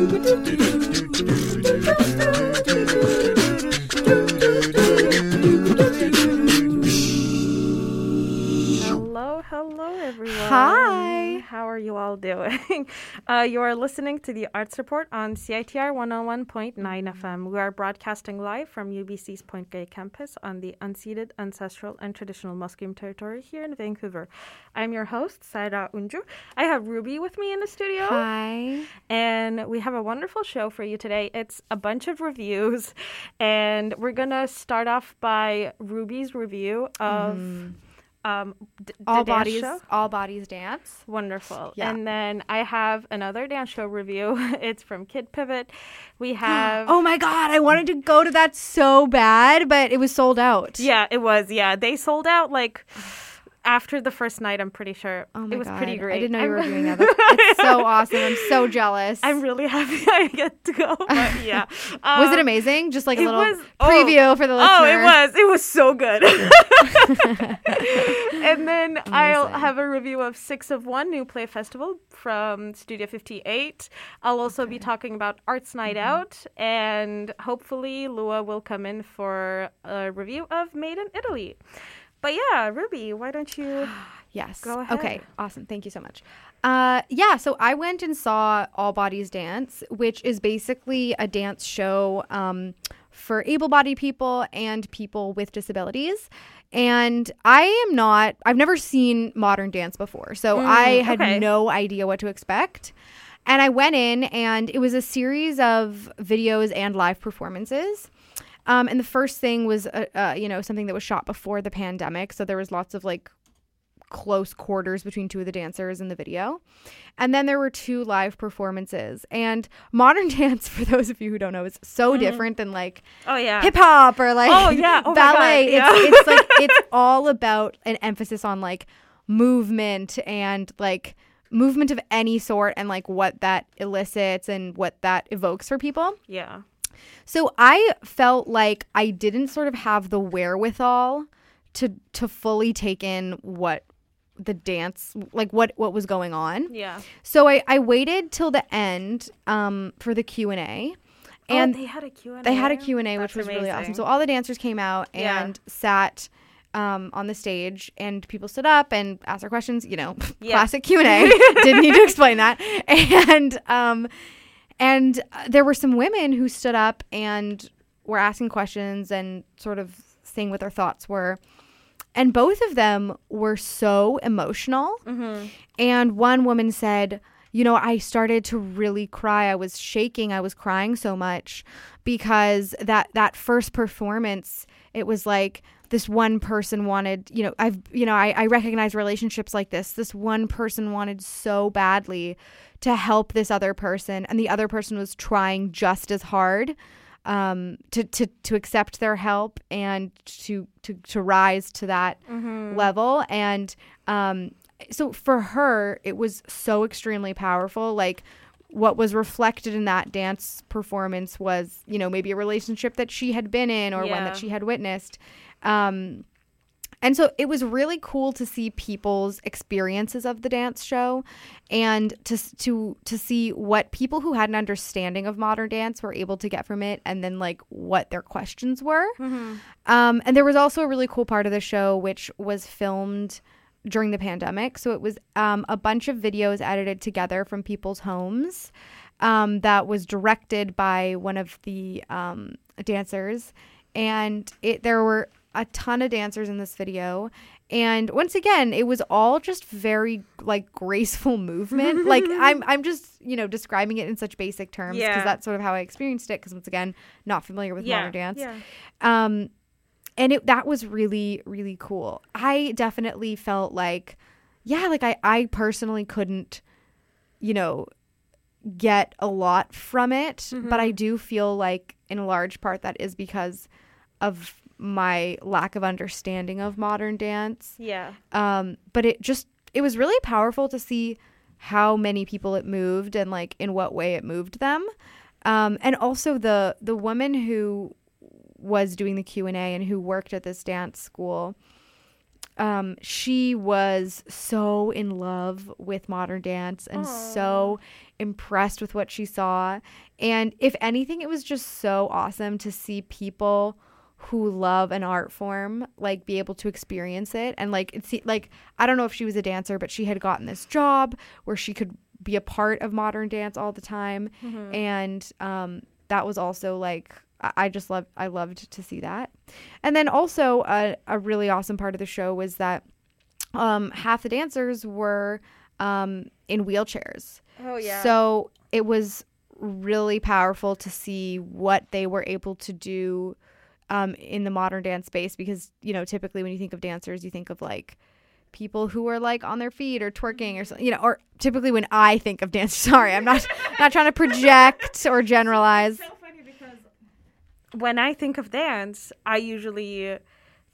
Hello, Uh, you are listening to the Arts Report on CITR 101.9 FM. We are broadcasting live from UBC's Point Grey campus on the unceded, ancestral, and traditional Musqueam territory here in Vancouver. I'm your host, Saira Unju. I have Ruby with me in the studio. Hi. And we have a wonderful show for you today. It's a bunch of reviews, and we're going to start off by Ruby's review of. Um, d- All bodies, show. all bodies dance. Wonderful. Yeah. And then I have another dance show review. it's from Kidd Pivot. We have. Oh my god, I wanted to go to that so bad, but it was sold out. Yeah, it was. Yeah. They sold out like after the first night, I'm pretty sure. Oh my it was god, pretty great. I didn't know you were doing that. That's- so awesome. I'm so jealous. I'm really happy I get to go. But yeah. was it Um, amazing? Just like a little was- oh. preview for the listener. Oh, it was. It was so good. and then I'll have a review of Six of One New Play Festival from Studio 58. I'll also be talking about Arts Night Mm-hmm. Out, and hopefully Lua will come in for a review of Made in Italy. But yeah, Ruby, why don't you? Yes. Go ahead. Okay. Awesome. Thank you so much. Uh, yeah. So I went and saw All Bodies Dance, which is basically a dance show um, for able-bodied people and people with disabilities. And I am not. I've never seen modern dance before, so I had Mm, okay. no idea what to expect. And I went in, and it was a series of videos and live performances. Um, and the first thing was, uh, uh, you know, something that was shot before the pandemic, so there was lots of like close quarters between two of the dancers in the video. And then there were two live performances. And modern dance, for those of you who don't know, is so different than like Oh yeah. hip hop or like Oh, yeah. Oh ballet. Yeah. It's, it's like it's all about an emphasis on like movement and like movement of any sort and like what that elicits and what that evokes for people. yeah. So I felt like I didn't sort of have the wherewithal to to fully take in what the dance like what what was going on. Yeah. So I I waited till the end um for the Q&A and oh, they had a Q&A. they had a Q&A which That's was really awesome. So all the dancers came out Yeah. and sat um, on the stage and people stood up and asked their questions, you know, Yeah. classic Q&A. Didn't need to explain that. And um and uh, there were some women who stood up and were asking questions and sort of saying what their thoughts were. And both of them were so emotional. Mm-hmm. And one woman said, You know, I started to really cry. I was shaking. I was crying so much because that, that first performance, it was like this one person wanted, you know, I've, you know, I, I recognize relationships like this. This one person wanted so badly to help this other person, and the other person was trying just as hard um, to, to, to accept their help and to, to, to rise to that level. And um, so for her, it was so extremely powerful. Like, what was reflected in that dance performance was, you know, maybe a relationship that she had been in or one that she had witnessed. Um, and so it was really cool to see people's experiences of the dance show and to to to see what people who had an understanding of modern dance were able to get from it and then like what their questions were. Um, and there was also a really cool part of the show which was filmed during the pandemic. So it was um, a bunch of videos edited together from people's homes um, that was directed by one of the um, dancers. And it there were a ton of dancers in this video. And once again, it was all just very like graceful movement. like I'm I'm just, you know, describing it in such basic terms because Yeah. that's sort of how I experienced it because once again, not familiar with Yeah. modern dance. Yeah. Um, and it that was really really cool. I definitely felt like, yeah, like I I personally couldn't, you know, get a lot from it, but I do feel like in a large part that is because of my lack of understanding of modern dance. Yeah. Um, but it just it was really powerful to see how many people it moved and like in what way it moved them. Um, and also the the woman who was doing the Q and A and who worked at this dance school. um, she was so in love with modern dance and so impressed with what she saw. And if anything, it was just so awesome to see people who love an art form like be able to experience it and like it's like I don't know if she was a dancer but she had gotten this job where she could be a part of modern dance all the time and um that was also like I I just loved I loved to see that. And then also a, a really awesome part of the show was that um half the dancers were um in wheelchairs. Oh yeah. So it was really powerful to see what they were able to do um, in the modern dance space because, you know, typically when you think of dancers, you think of like people who are like on their feet or twerking or something, you know, or typically when I think of dance, sorry, I'm not not trying to project or generalize. so funny because when I think of dance, I usually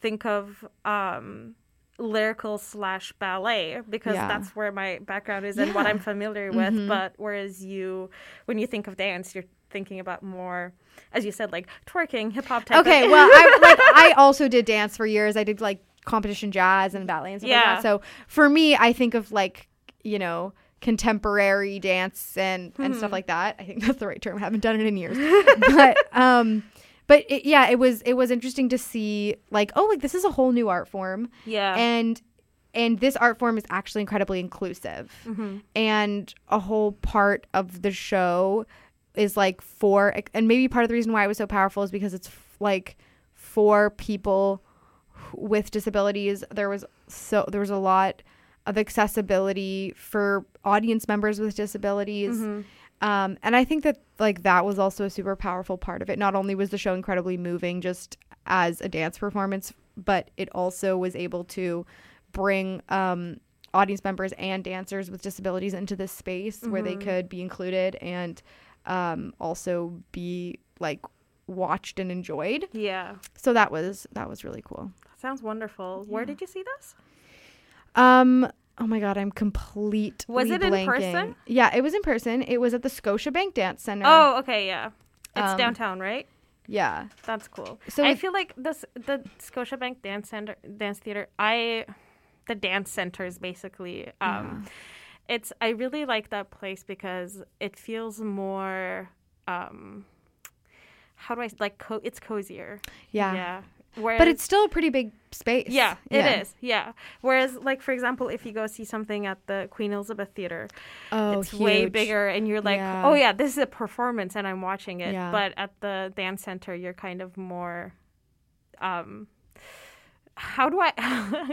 think of um, lyrical slash ballet because Yeah. that's where my background is and what I'm familiar with. Mhm. But whereas you, when you think of dance, you're thinking about more, as you said, like twerking, hip hop type. Okay, well, I like I also did dance for years. I did like competition jazz and ballet and stuff like Yeah. that. So for me, I think of like you know contemporary dance and and Hmm. stuff like that. I think that's the right term. I haven't done it in years, but um, but it, yeah, it was it was interesting to see like oh like this is a whole new art form yeah. and and this art form is actually incredibly inclusive Mhm. and a whole part of the show is like for and maybe part of the reason why it was so powerful is because it's f- like for people with disabilities there was so there was a lot of accessibility for audience members with disabilities Mhm. um, and I think that like that was also a super powerful part of it. Not only was the show incredibly moving just as a dance performance, but it also was able to bring um, audience members and dancers with disabilities into this space where they Mhm. could be included and um, also be like watched and enjoyed. Yeah. So that was that was really cool. That sounds wonderful. Where did you see this? Um. Oh my God, I'm complete. Was it in person? Yeah, it was in person. It was at the Scotiabank Dance Center. Oh, okay, yeah. It's Um, downtown, right? yeah. That's cool. So I feel like this the Scotiabank Dance Center Dance Theater. I the dance centers basically. Um, It's I really like that place because it feels more. Um, how do I like? Co- it's cozier. Yeah. Yeah. Whereas, But it's still a pretty big space. yeah, it is. yeah. Yeah. Whereas, like for example, if you go see something at the Queen Elizabeth Theater, Oh, it's way bigger, and you're like, Yeah. oh yeah, this is a performance, and I'm watching it. Yeah. But at the dance center, you're kind of more. Um, how do I?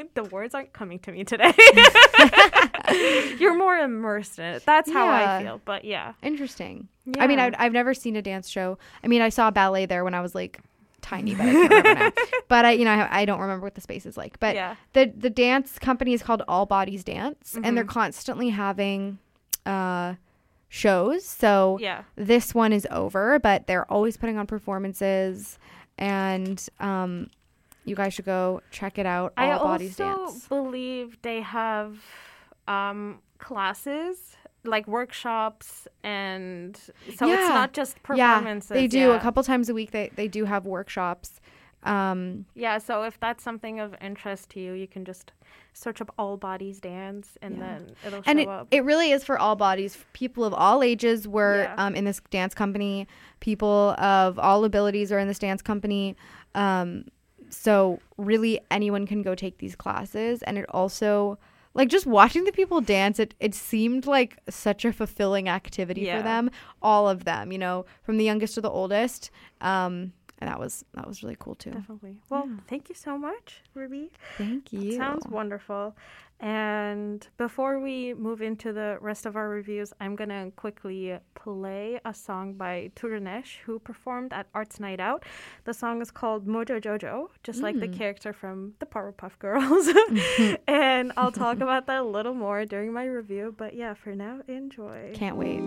the words aren't coming to me today. you're more immersed in it. That's how Yeah. I feel. But yeah. Interesting. I mean, I've, I've never seen a dance show. I mean, I saw ballet there when I was like tiny, but I can't remember now. But I, you know, I, I don't remember what the space is like. But yeah. the the dance company is called All Bodies Dance, and they're Mhm. constantly having uh, shows. So Yeah. this one is over, but they're always putting on performances, and um, you guys should go check it out. All I Bodies also Dance. believe they have um, classes like workshops and so it's not just performances. Yeah, they do yeah. a couple times a week. They they do have workshops. Um, Yeah, so if that's something of interest to you, you can just search up all bodies dance and Yeah. then it'll show and it, up. it really is for all bodies. People of all ages were Yeah. um, in this dance company. People of all abilities are in this dance company. Um, so really, anyone can go take these classes, and it also like just watching the people dance. It it seemed like such a fulfilling activity Yeah. for them. All of them, you know, from the youngest to the oldest. Um, and that was that was really cool too. Definitely. Well, Yeah. thank you so much, Ruby. Thank you. Sounds wonderful. And before we move into the rest of our reviews, I'm going to quickly play a song by Turunesh, who performed at Arts Night Out. The song is called Mojo Jojo, just like the Mm. character from the Powerpuff Girls. and I'll talk about that a little more during my review. But yeah, for now, enjoy. Can't wait.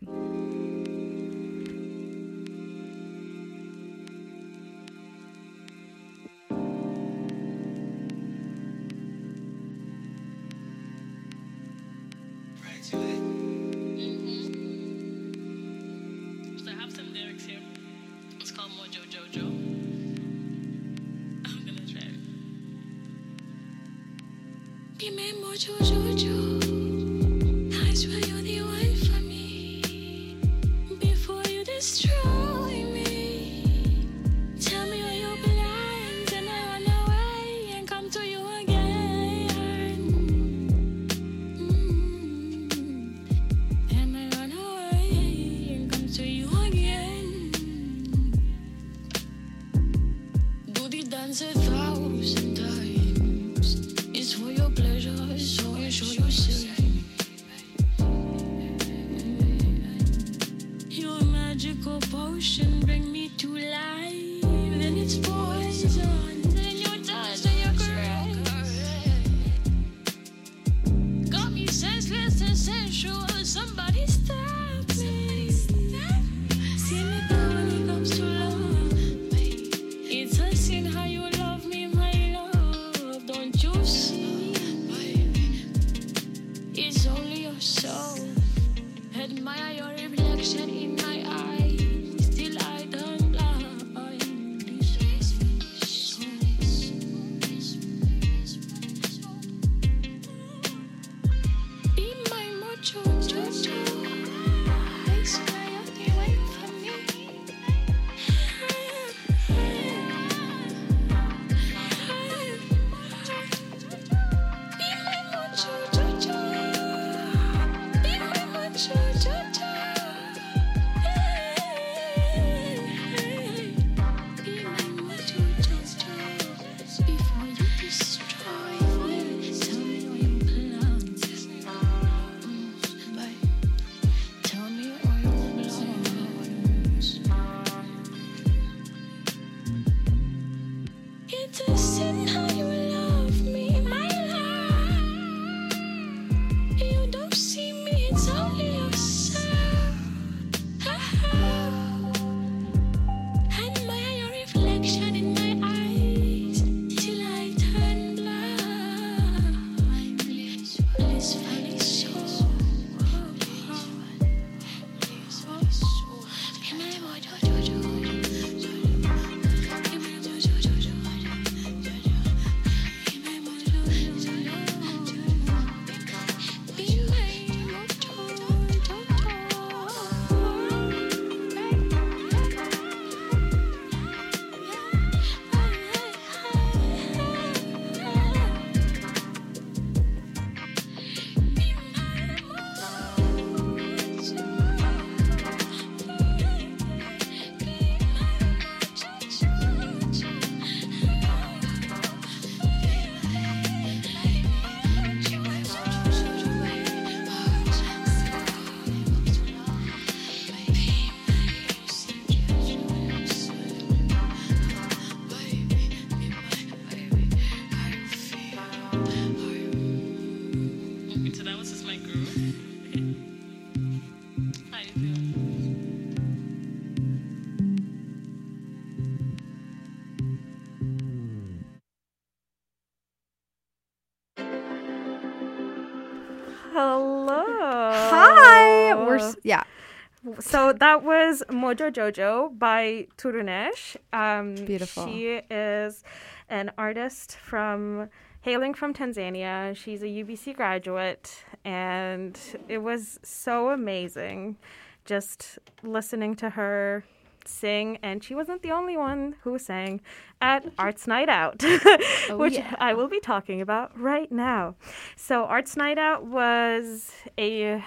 So that was Mojo Jojo by Turunesh. Um, Beautiful. She is an artist from hailing from Tanzania. She's a UBC graduate, and it was so amazing just listening to her sing. And she wasn't the only one who sang at Arts Night Out, which yeah. I will be talking about right now. So Arts Night Out was a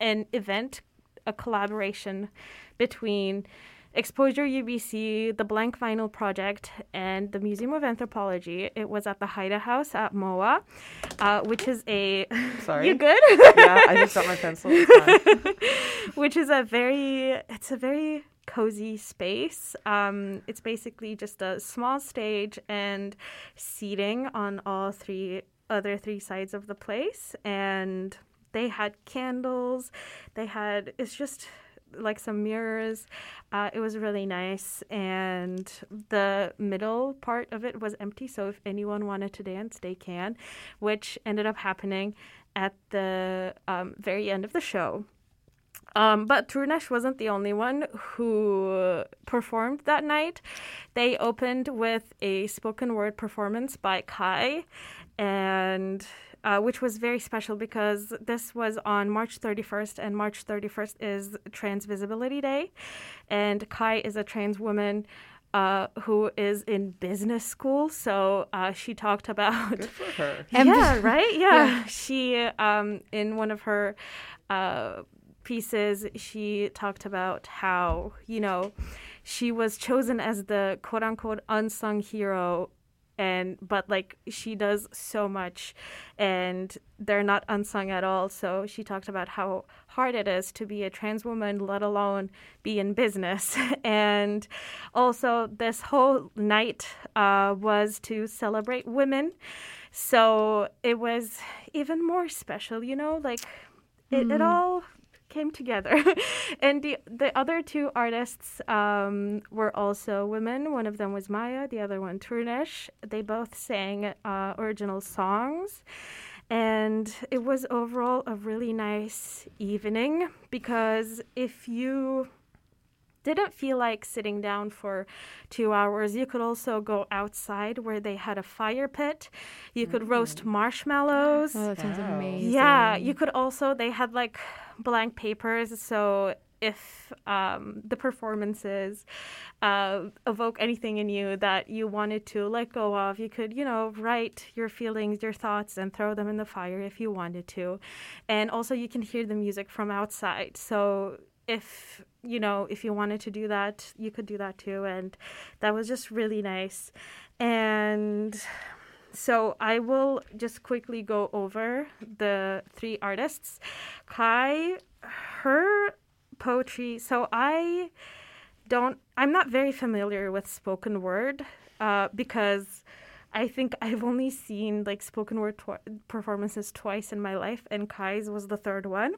an event, a collaboration between Exposure UBC, the Blank Vinyl Project, and the Museum of Anthropology. It was at the Haida House at MOA, uh, which is a. Sorry. You good? yeah, I just got my pencil. Which is a very it's a very cozy space um, it's basically just a small stage and seating on all three other three sides of the place and they had candles they had it's just like some mirrors uh, it was really nice and the middle part of it was empty so if anyone wanted to dance they can which ended up happening at the um, very end of the show um, but Turunesh wasn't the only one who performed that night. They opened with a spoken word performance by Kai, and uh, which was very special because this was on March 31st, and March 31st is Trans Visibility Day. And Kai is a trans woman uh, who is in business school. So uh, she talked about. Good for her. yeah, right? Yeah. She, um, in one of her uh, pieces, she talked about how, you know, she was chosen as the quote unquote unsung hero and but like she does so much and they're not unsung at all. So she talked about how hard it is to be a trans woman let alone be in business. And also this whole night uh, was to celebrate women. So it was even more special you know like it, it all came together. and the the other two artists um, were also women. One of them was Maya, the other one Turunesh. They both sang uh, original songs. And it was overall a really nice evening because if you didn't feel like sitting down for two hours, you could also go outside where they had a fire pit. You could roast marshmallows. Oh, that sounds Wow. amazing. Yeah, you could also they had like blank papers, so if um, the performances uh, evoke anything in you that you wanted to let go of, you could, you know, write your feelings, your thoughts, and throw them in the fire if you wanted to. And also, you can hear the music from outside. So if you know if you wanted to do that you could do that too and that was just really nice and so I will just quickly go over the three artists. Kai, her poetry. So I don't. I'm not very familiar with spoken word uh, because I think I've only seen like spoken word twi- performances twice in my life, and Kai's was the third one.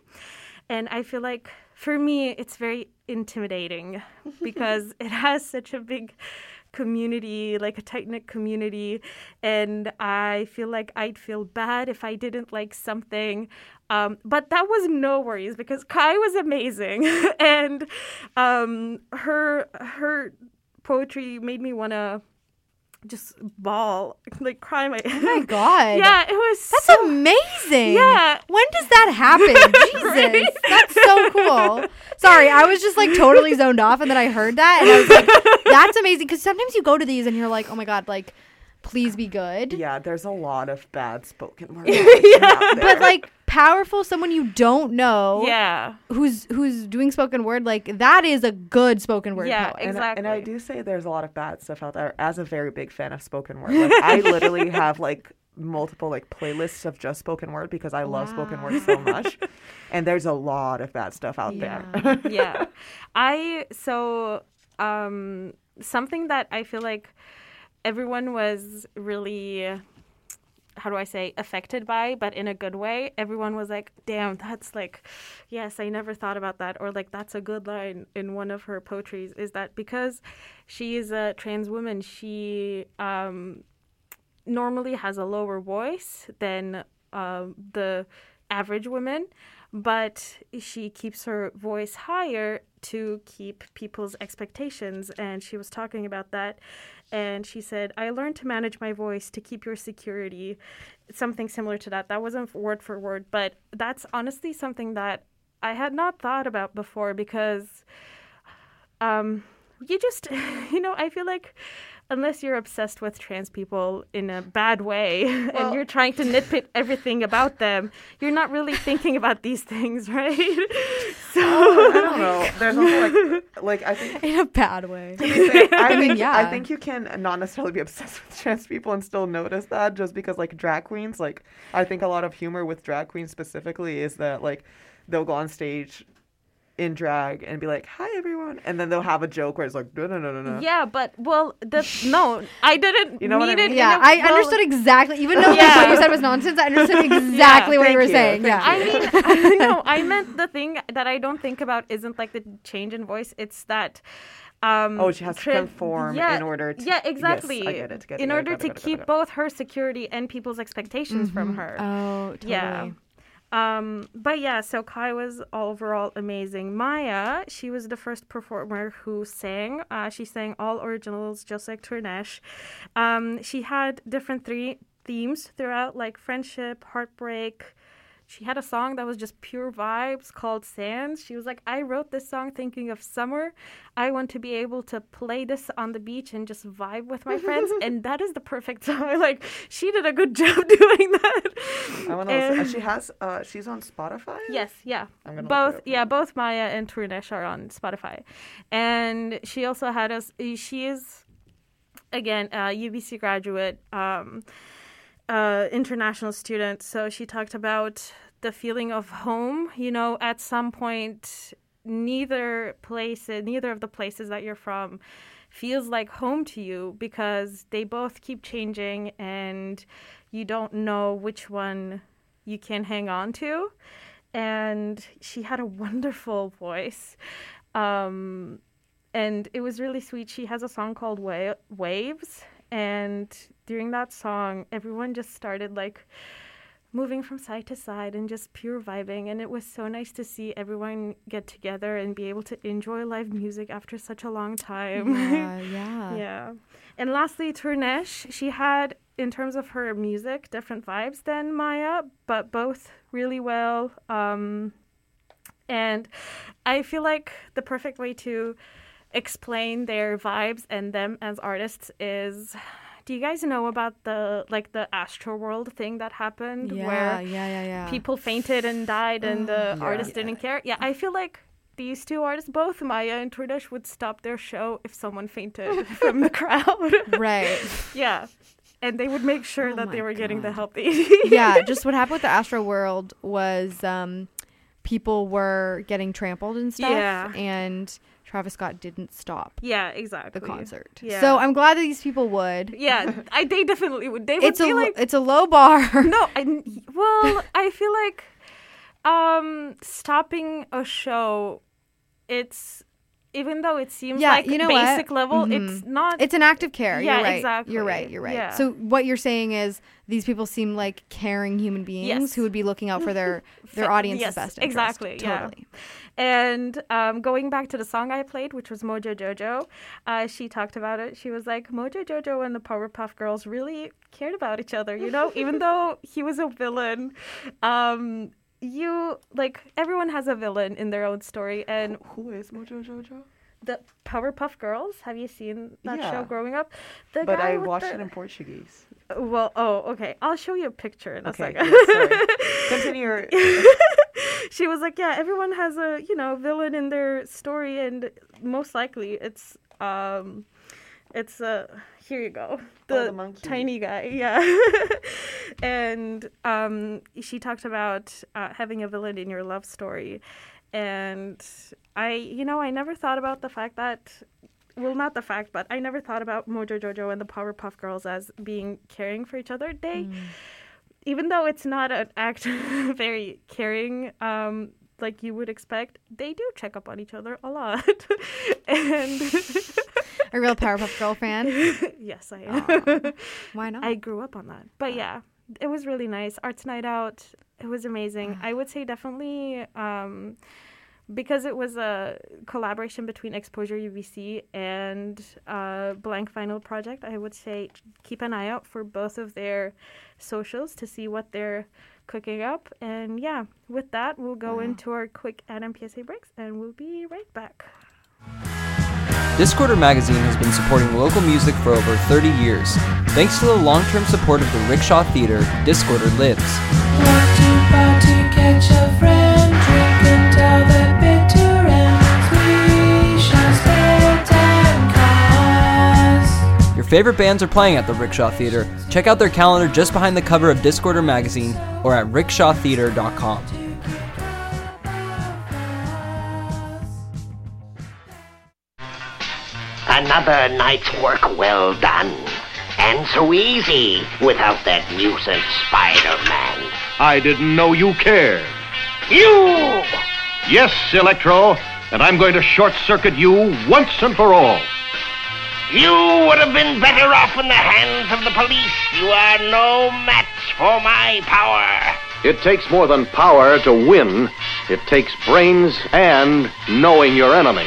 And I feel like for me, it's very intimidating because it has such a big community, like a tight knit community. And I feel like I'd feel bad if I didn't like something. Um, but that was no worries because Kai was amazing. and um, her, her poetry made me want to just bawl, like cry my. Oh my god. yeah, it was That's so amazing. Yeah. When does that happen? Jesus. That's so cool. Sorry, I was just like totally zoned off and then I heard that and I was like, that's amazing. Because sometimes you go to these and you're like, oh my God, like, please be good. Yeah, there's a lot of bad spoken word. yeah, But like powerful, someone you don't know Yeah. who's who's doing spoken word, like that is a good spoken word Yeah, poet. and, I- and I do say there's a lot of bad stuff out there. As a very big fan of spoken word, like I literally have like multiple like playlists of just spoken word because I love spoken word so much. And there's a lot of bad stuff out there. yeah. I so um something that I feel like everyone was really how do I say affected by, but in a good way. Everyone was like, "Damn, that's like, yes, I never thought about that," or like, "That's a good line in one of her poetries." Is that because she is a trans woman? She um, normally has a lower voice than um the average woman, but she keeps her voice higher to keep people's expectations. And she was talking about that. And she said, I learned to manage my voice to keep your security. Something similar to that. That wasn't word for word, but that's honestly something that I had not thought about before because um, you just, you know, I feel like unless you're obsessed with trans people in a bad way and you're trying to nitpick everything about them, you're not really thinking about these things, right? So, I don't know. There's also like, like I think in a bad way. I, mean, think, yeah. I think you can not necessarily be obsessed with trans people and still notice that just because like drag queens, like I think a lot of humor with drag queens specifically is that like they'll go on stage in drag and be like, "Hi everyone," and then they'll have a joke where it's like, "No, no, no, no, no." yeah, but well, the no, I didn't You know what I mean it Yeah, a- I well, understood exactly. Even though like, Yeah. what you said was nonsense, I understood exactly what you were you, saying. thank Yeah. I mean, I, no, I meant the thing that I don't think about isn't like the change in voice. It's that. Um, Oh, she has to tra- conform in order to- Yeah, yes, exactly. I get it, get in it, order it, to it, keep both her security and people's expectations from her. oh, totally. Yeah. Um, but yeah, so Kai was overall amazing. Maya, she was the first performer who sang. Uh, she sang all originals, just like Turunesh. Um, she had different three themes throughout, like friendship, heartbreak. She had a song that was just pure vibes called Sands. She was like, I wrote this song thinking of summer. I want to be able to play this on the beach and just vibe with my friends. and that is the perfect song. Like, she did a good job doing that. I want to. And- She has. Uh, she's on Spotify. Yes, yeah. I'm both yeah, both Maya and Turunesh are on Spotify. And she also had us she is again a UBC graduate um uh international student, so she talked about the feeling of home, you know, at some point neither place neither of the places that you're from feels like home to you because they both keep changing and you don't know which one you can hang on to. And she had a wonderful voice um, and it was really sweet. She has a song called Wa- waves and during that song everyone just started like moving from side to side and just pure vibing and it was so nice to see everyone get together and be able to enjoy live music after such a long time Yeah, yeah. yeah. And lastly, Turunesh, she had, in terms of her music, different vibes than Maya, but both really well. Um, and I feel like the perfect way to explain their vibes and them as artists is do you guys know about the like the astro world thing that happened Yeah, where yeah, yeah, yeah. people fainted and died and the Yeah. artist didn't care. Yeah, I feel like these two artists, both Maya and Turunesh, would stop their show if someone fainted from the crowd. right. yeah. And they would make sure Oh that they were getting the help they needed. yeah, just what happened with the Astro World was um, people were getting trampled and stuff, Yeah. and Travis Scott didn't stop Yeah, exactly. the concert. Yeah. So I'm glad that these people would. Yeah, I, they definitely would. They would It's a like, it's a low bar. no, I, well, I feel like um, stopping a show, it's even though it seems Yeah, like you know what? basic level, Mhm. it's not. It's an act of care. Yeah, you're right. exactly. You're right. You're right. Yeah. So what you're saying is these people seem like caring human beings Yes. who would be looking out for their their audience's yes, best interest. exactly, yeah. And um, going back to the song I played, which was Mojo Jojo, uh, she talked about it. She was like, Mojo Jojo and the Powerpuff Girls really cared about each other, you know? Even though he was a villain, um, you, like, everyone has a villain in their own story. And Who is Mojo Jojo? the Powerpuff Girls, have you seen that Yeah. show growing up? The But I watched the- it in Portuguese. Well, oh, okay. I'll show you a picture in a Okay, second. sorry. Continue. Your, she was like, yeah, everyone has a you know villain in their story, and most likely it's um, it's uh here you go, the, Oh, the monkey. tiny guy, yeah. and um, she talked about uh, having a villain in your love story, and I, you know, I never thought about the fact that. Well, not the fact, but I never thought about Mojo Jojo and the Powerpuff Girls as being caring for each other. They, even though it's not an act very caring um like you would expect they do check up on each other a lot. And A real Powerpuff Girl fan. yes i am. Why not? i grew up on that. But yeah. it was really nice. Arts night out it was amazing. I would say definitely um because it was a collaboration between Exposure UBC and uh, Blank Vinyl Project, I would say keep an eye out for both of their socials to see what they're cooking up. And yeah, with that, we'll go into our quick ad and PSA breaks, and we'll be right back. Discorder Magazine has been supporting local music for over 30 years. Thanks to the long-term support of the Rickshaw Theater, Discorder lives. Your favorite bands are playing at the Rickshaw Theater. Check out their calendar just behind the cover of Discorder Magazine or at rickshawtheater.com. Another night's work well done. And so easy without that nuisance Spider-Man. I didn't know you cared. You! Yes, Electro, and I'm going to short circuit you once and for all. You would have been better off in the hands of the police. You are no match for my power. It takes more than power to win. It takes brains and knowing your enemy.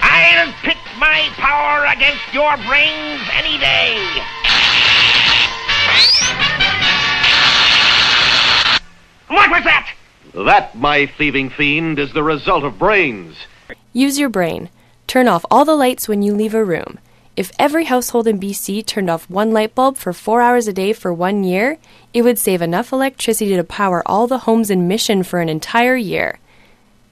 I'll pit my power against your brains any day. What was that? That, my thieving fiend, is the result of brains. Use your brain. Turn off all the lights when you leave a room. If every household in BC turned off one light bulb for four hours a day for one year, it would save enough electricity to power all the homes in Mission for an entire year.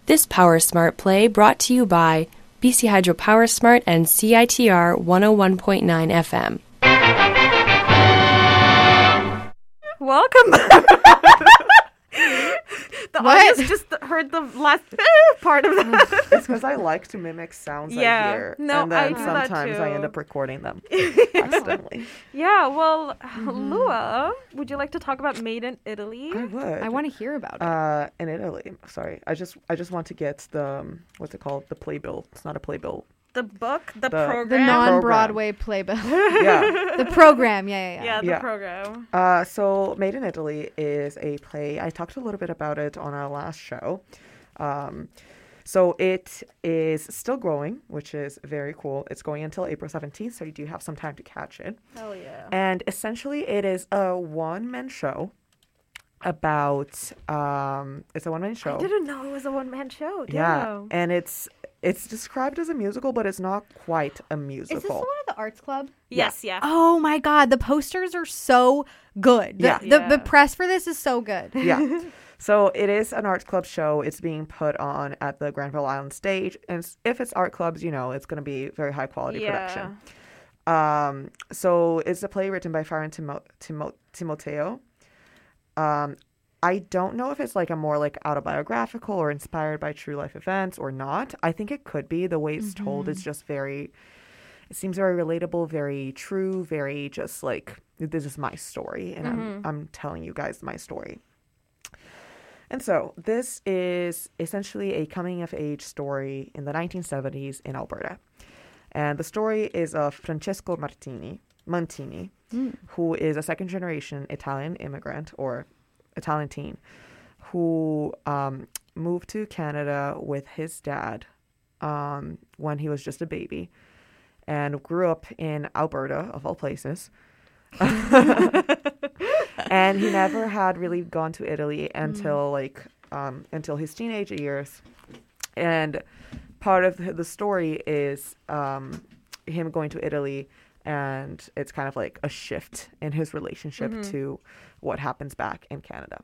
This Power Smart play brought to you by BC Hydro Power Smart and CITR 101.9 FM. Welcome. the What? audience just heard the last part of that. It's because I like to mimic sounds Yeah. I hear, No, and I then do that sometimes I end up recording them accidentally. yeah, well, Mm-hmm. Lua, would you like to talk about Made in Italy? I would. I want to hear about it. Uh, in Italy. Sorry, I just I just want to get the um, what's it called? The playbill. It's not a playbill. The book, the, The- program. the non-Broadway playbill. Yeah. the program. Yeah, yeah, yeah. yeah, the Yeah. program. Uh, so Made in Italy is a play. I talked a little bit about it on our last show. Um, so it is still growing, which is very cool. It's going until April 17th, so you do have some time to catch it. Hell yeah. And essentially, it is a one man show about. Um, it's a one man show. I didn't know it was a one man show. Yeah, Damn. and it's it's described as a musical, but it's not quite a musical. Is this the one at the Arts Club? Yes, yeah. Oh my God, the posters are so good. The, Yeah. the, Yeah. the press for this is so good. yeah. So it is an arts club show. It's being put on at the Granville Island stage, and if it's art clubs, you know it's going to be very high quality production. Um, so it's a play written by Farren Timo- Timo- Timoteo. Um, I don't know if it's like a more like autobiographical or inspired by true life events or not. I think it could be. The way it's told is mm-hmm. just very. It seems very relatable, very true, very just like this is my story, and I'm mm-hmm. I'm telling you guys my story. And so this is essentially a coming of age story in the 1970s in Alberta. And the story is of Francesco Martini, Montini, mm. who is a second generation Italian immigrant or Italian teen who um, moved to Canada with his dad um, when he was just a baby and grew up in Alberta, of all places. and he never had really gone to Italy until like um, until his teenage years. And part of the the story is um, him going to Italy, and it's kind of like a shift in his relationship to what happens back in Canada.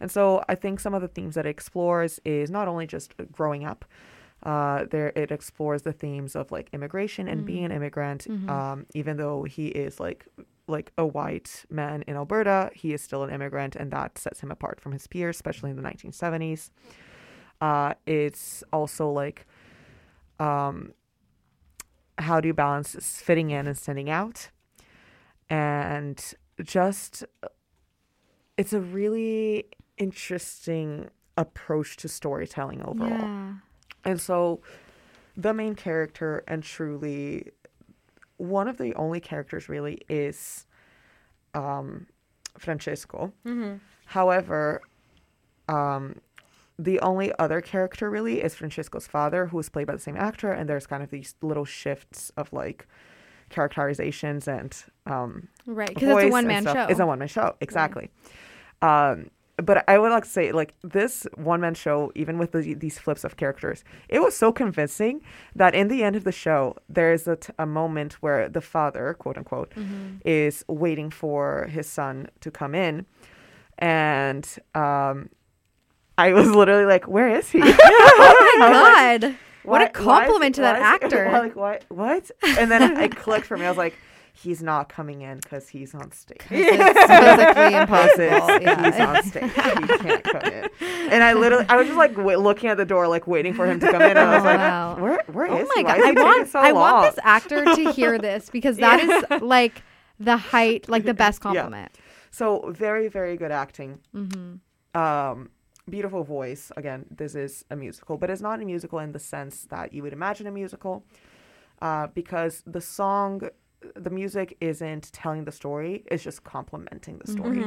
And so I think some of the themes that it explores is not only just growing up. Uh, there it explores the themes of like immigration and being an immigrant. Um, even though he is like like a white man in Alberta, he is still an immigrant, and that sets him apart from his peers, especially in the 1970s. Uh, it's also like, um, how do you balance fitting in and standing out, and just it's a really interesting approach to storytelling overall. Yeah. And so the main character and truly one of the only characters really is um, Francesco. However, um, the only other character really is Francesco's father, who is played by the same actor, and there's kind of these little shifts of like characterizations and um, Right, because it's a one man show. It's a one man show, exactly. Um, but I would like to say, like this one man show, even with the, these flips of characters, it was so convincing that in the end of the show, there is a, t- a moment where the father, quote unquote, Mm-hmm. is waiting for his son to come in, and um, I was literally like, "Where is he?" oh my God. what Why- a is- compliment to that why is he- actor. like what? What? And then it clicked for me. I was like, "He's not coming in because he's on stage." It's physically impossible. it's- he's on stage. He can't come in. And I literally, I was just like w- looking at the door, like waiting for him to come in. And I was Oh, like, wow. where, where Oh is my he? Why is I want so I long? want this actor to hear this because that is like the height, like the best compliment. So very, very good acting. Mm-hmm. Um, beautiful voice. Again, this is a musical, but it's not a musical in the sense that you would imagine a musical, uh, because the song, the music isn't telling the story; it's just complementing the story.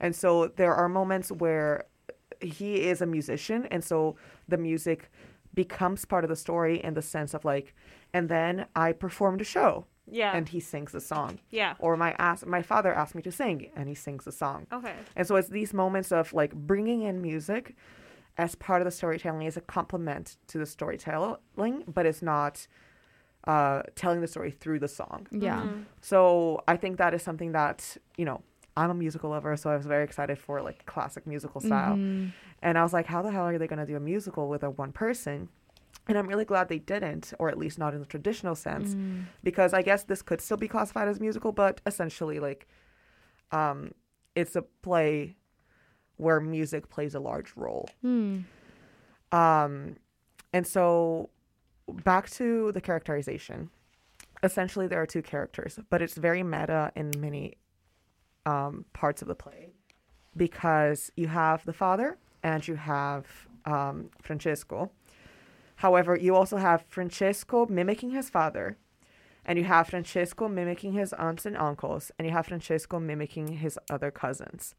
And so there are moments where he is a musician, and so the music becomes part of the story in the sense of like, and then I performed a show. Yeah. and he sings a song. Yeah. Or my ask my father asked me to sing, and he sings a song. Okay. And so it's these moments of like bringing in music as part of the storytelling as a complement to the storytelling, but it's not uh, telling the story through the song. Yeah. Mm-hmm. So I think that is something that you know I'm a musical lover, so I was very excited for like classic musical style. And I was like, how the hell are they going to do a musical with a one person? And I'm really glad they didn't, or at least not in the traditional sense, because I guess this could still be classified as musical, but essentially, like, um, it's a play where music plays a large role. Hmm. Um, and so back to the characterization. Essentially, there are two characters, but it's very meta in many um, parts of the play because you have the father and you have um, Francesco. However, you also have Francesco mimicking his father, and you have Francesco mimicking his aunts and uncles, and you have Francesco mimicking his other cousins.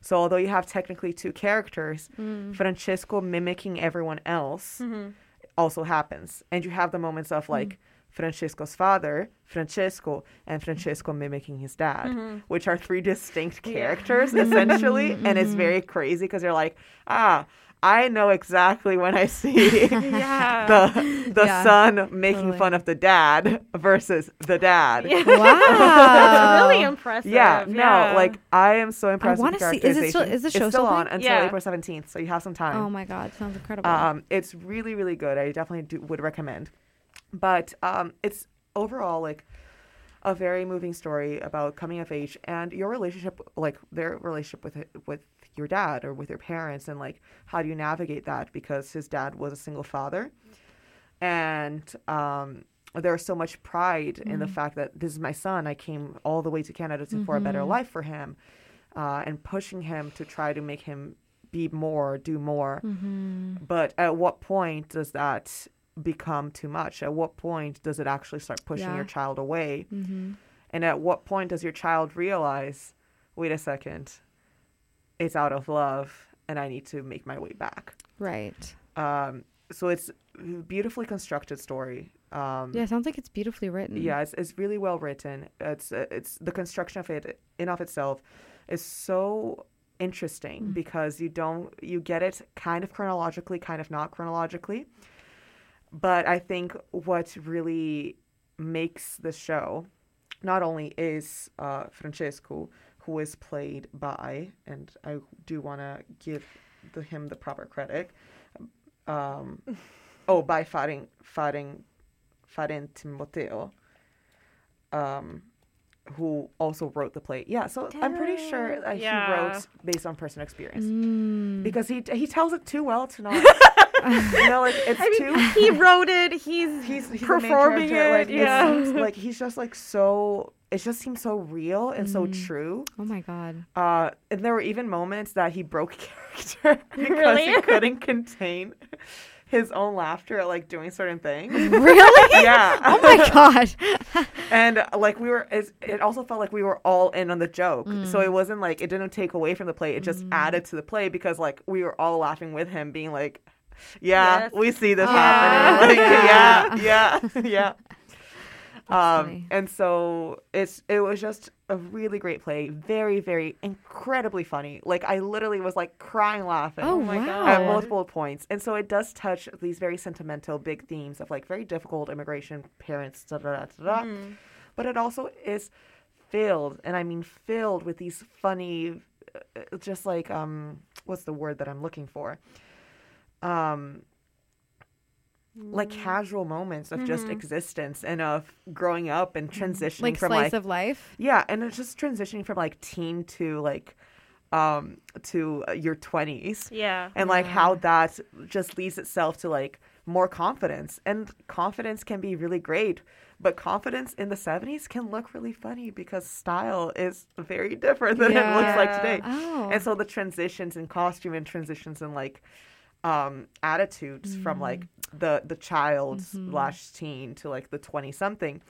So, although you have technically two characters, mm. Francesco mimicking everyone else mm-hmm. also happens. And you have the moments of mm-hmm. like Francesco's father, Francesco, and Francesco mimicking his dad, mm-hmm. which are three distinct characters essentially. And it's very crazy because you're like, ah, I know exactly when I see Yeah. the the Yeah, son making totally. fun of the dad versus the dad. Yeah. Wow. That's really impressive. Yeah, no, like I am so impressed I wanna see- is it still- is the show it's still still on playing? until Yeah. April 17th, so you have some time. Oh my god, sounds incredible. Um, it's really, really good. I definitely do, would recommend. But um, it's overall like a very moving story about coming of age and your relationship, like their relationship with with your dad or with your parents, and like how do you navigate that because his dad was a single father, and um, there's so much pride in the fact that this is my son. I came all the way to Canada to, for a better life for him, uh, and pushing him to try to make him be more, do more. But at what point does that become too much? At what point does it actually start pushing Yeah. your child away? Mm-hmm. And at what point does your child realize, wait a second, it's out of love and I need to make my way back? right. Um, so it's beautifully constructed story. Um, Yeah, sounds like it's beautifully written. yeah, it's, it's really well written. It's it's the construction of it in of itself is so interesting because you don't you get it kind of chronologically, kind of not chronologically. But I think what really makes the show not only is uh, Francesco, who is played by, and I do want to give the, him the proper credit. Um, oh, by Farren Farren Farren Timoteo, um, who also wrote the play. Yeah, so I'm pretty sure that Yeah. he wrote based on personal experience Mm. because he he tells it too well to not. you know, like it's too. he wrote it. He's He's, he's performing the main character, it. Like, yeah. it seems like he's just like so. It just seems so real and so Mm. true. Oh my god. Uh, and there were even moments that he broke character because Really? he couldn't contain his own laughter at like doing certain things. Really? yeah. Oh my god. and uh, like we were it also felt like we were all in on the joke so Mm. it wasn't like it didn't take away from the play it just added to the play because like we were all laughing with him being like yeah Yes. we see this Ah. happening like, yeah yeah yeah um and so it's it was just a really great play very very incredibly funny like i literally was like crying laughing Oh, my. God. at multiple points. And so it does touch these very sentimental big themes of like very difficult immigration parents, da da da da. da. Mm-hmm. But it also is filled, and I mean filled with these funny, uh, just like um, what's the word that I'm looking for? Um, like Mm. casual moments of just Mm-hmm. existence and of growing up and transitioning Like from slice like of life. yeah, and it's just transitioning from like teen to like um to uh, your 20s Yeah. and like how that just leads itself to like more confidence and confidence can be really great but confidence in the 70s can look really funny because style is very different than it looks like today Oh. and so the transitions in costume and transitions in like um attitudes from like the the child mm-hmm. slash teen to like the 20 something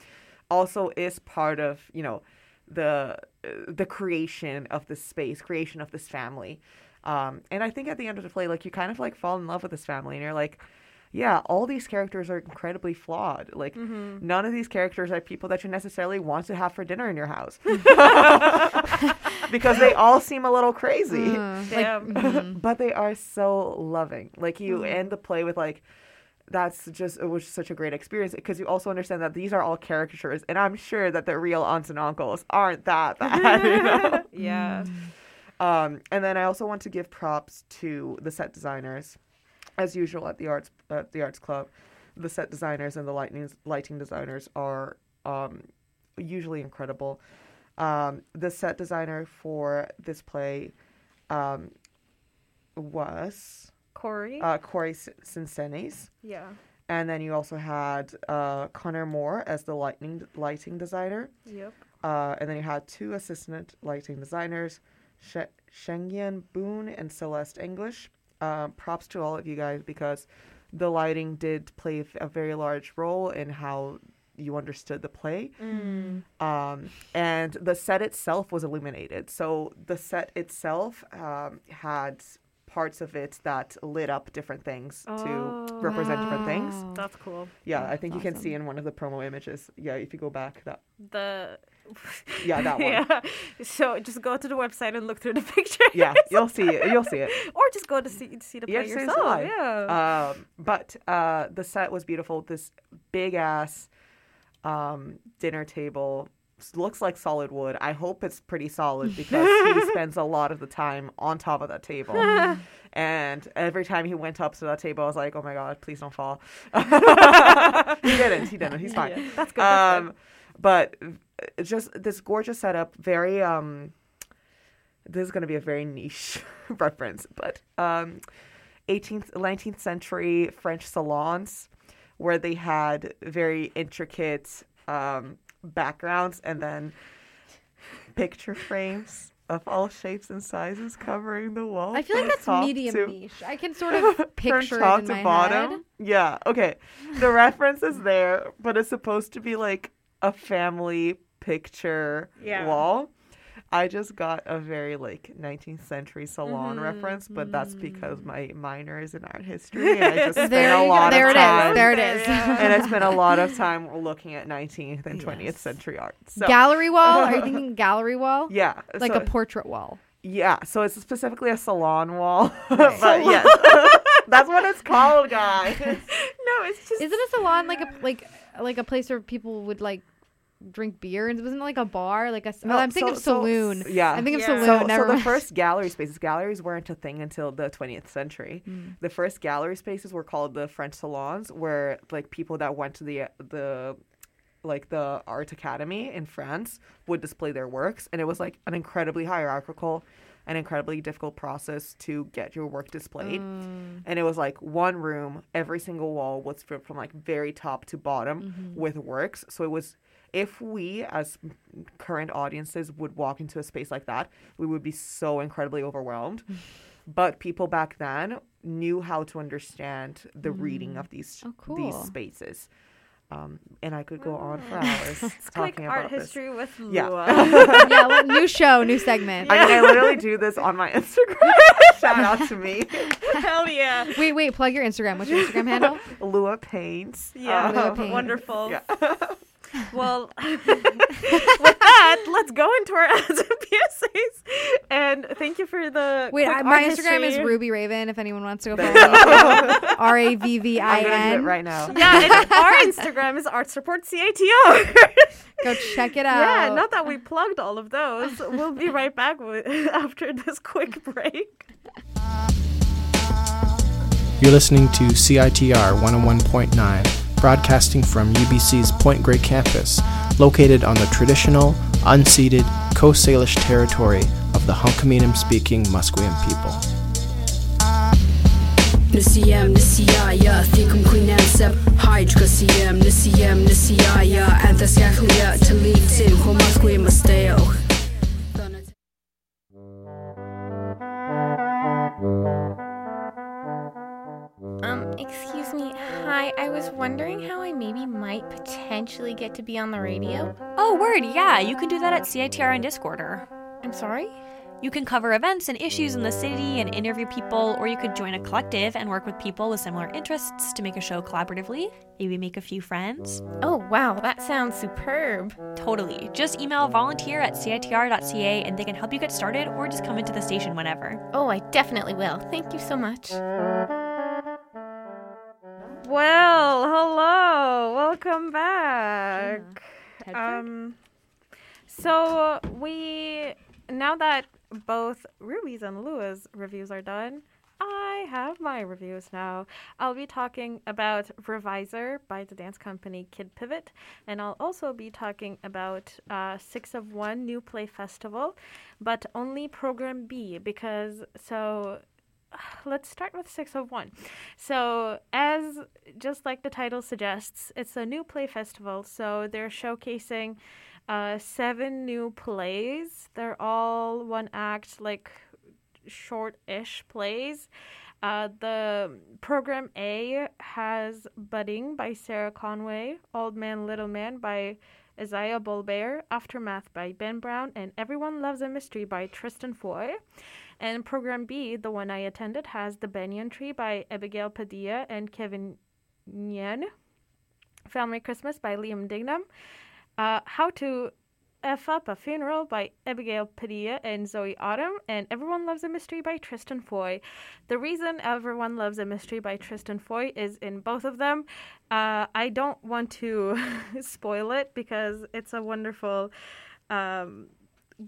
also is part of you know the uh, the creation of this space creation of this family um and i think at the end of the play like you kind of like fall in love with this family and you're like yeah, all these characters are incredibly flawed. Like mm-hmm. none of these characters are people that you necessarily want to have for dinner in your house. because they all seem a little crazy. Uh, Damn. Mm-hmm. but they are so loving. Like you end the play with like that's just it was such a great experience because you also understand that these are all caricatures and I'm sure that the real aunts and uncles aren't that bad. You know? yeah. Um, and then I also want to give props to the set designers, as usual at the arts at the arts club. The set designers and the lighting lighting designers are um, usually incredible. Um, the set designer for this play um, was Corey. uh, Cory Sincennes. yeah. And then you also had uh, Connor Moore as the lighting lighting designer. Yep. Uh, and then you had two assistant lighting designers, Sh- Shengyan Boone and Celeste English. Uh, props to all of you guys because the lighting did play a very large role in how you understood the play. Um, and the set itself was illuminated. So the set itself um, had parts of it that lit up different things to represent different things. That's cool. Yeah, I think you can see in one of the promo images. Yeah, if you go back, that The yeah, that one. yeah. So just go to the website and look through the picture. yeah, you'll see it. You'll see it. or just go to see see the play Yes, it's yourself. live. Yeah. Um, but uh, the set was beautiful. This big ass um, dinner table s- looks like solid wood. I hope it's pretty solid because he spends a lot of the time on top of that table. and every time he went up to that table, I was like, "Oh my god, please don't fall." he didn't. He didn't. He's fine. That's good. That's Um, but uh, just this gorgeous setup, very um, this is going to be a very niche reference, but um, 18th, 19th century French salons where they had very intricate um, backgrounds and then picture frames of all shapes and sizes covering the wall. I feel like that's medium to- niche. I can sort of from picture top it in to my bottom. head. Yeah, okay. The reference is there, but it's supposed to be like a family picture Yeah. wall. I just got a very like 19th century salon Mm-hmm, reference, but that's because my minor is in art history and I just spent There a you go. lot There of it is. There it is. and I spent a lot of time looking at 19th and 20th century art. So, Gallery wall? Are you thinking gallery wall? yeah, Like so- a portrait wall. yeah, so it's specifically a salon wall, but yes, that's what it's called, guys. no, it's just Isn't a salon like a like like a place where people would like drink beer and it wasn't like a bar like a s- No, oh, I'm thinking so- of so- saloon. yeah. I'm thinking Yeah. of So, saloon. Never so the first gallery spaces, galleries weren't a thing until the 20th century. Mm. The first gallery spaces were called the French salons, where like people that went to the the like the art academy in France would display their works, and it was like an incredibly hierarchical, an incredibly difficult process to get your work displayed. Mm. And it was like one room, every single wall was filled from like very top to bottom Mm-hmm. with works. So it was if we as current audiences would walk into a space like that, we would be so incredibly overwhelmed. but people back then knew how to understand the reading of these Oh, cool. these spaces. Um, and I could go on for hours it's talking like about art this. history with Yeah. Lua. yeah, well, new show, new segment. I mean, I literally do this on my Instagram. Shout out to me, Hell yeah. Wait, wait, plug your Instagram. What's your Instagram handle? Lua Paints. Yeah, Lua Paint. wonderful. Yeah. Well, with that, let's go into our ads and PSAs. And thank you for the. Wait, quick I, my art Instagram is. Ruby Raven. If anyone wants to go follow me, R A V V I I'm gonna do it N. right now. Yeah, and our Instagram is Arts Report CITR. Go check it out. yeah, not that we plugged all of those. We'll be right back with, after this quick break. You're listening to CITR 101.9, broadcasting from UBC's Point Grey campus, located on the traditional, unceded Coast Salish territory of the Hunkaminam speaking Musqueam people. Nisiyam nisiyaya thikum quinansab hydra siyam nisiyam nisiyaya anthascaclia talitin homasque masteo Um, excuse me. Hi, I was wondering how I maybe might potentially get to be on the radio. Oh, word, yeah, you can do that at CITR on Discord. Or... I'm sorry? You can cover events and issues in the city and interview people, or you could join a collective and work with people with similar interests to make a show collaboratively. Maybe make a few friends. Oh, wow, that sounds superb. Totally. Just email volunteer at citr.ca and they can help you get started or just come into the station whenever. Oh, I definitely will. Thank you so much. Well, hello. Welcome back. Um so we now that both Ruby's and Lua's reviews are done, I have my reviews now. I'll be talking about Revisor by the dance company Kidd Pivot, and I'll also be talking about uh, Six of One New Play Festival, but only Program B because so let's start with Six of One. So, as just like the title suggests, it's a new play festival. So they're showcasing uh, seven new plays. They're all one act, like short-ish plays. Uh, the program A has Budding by Sarah Conway, Old Man Little Man by Isaiah Bolbear, Aftermath by Ben Brown, and Everyone Loves a Mystery by Tristan Foy. And program B, the one I attended, has The Banyan Tree by Abigail Padilla and Kevin Nyen, Family Christmas by Liam Dignam, uh, How to F Up a Funeral by Abigail Padilla and Zoe Autumn, and Everyone Loves a Mystery by Tristan Foy. The reason Everyone Loves a Mystery by Tristan Foy is in both of them. Uh, I don't want to spoil it because it's a wonderful um,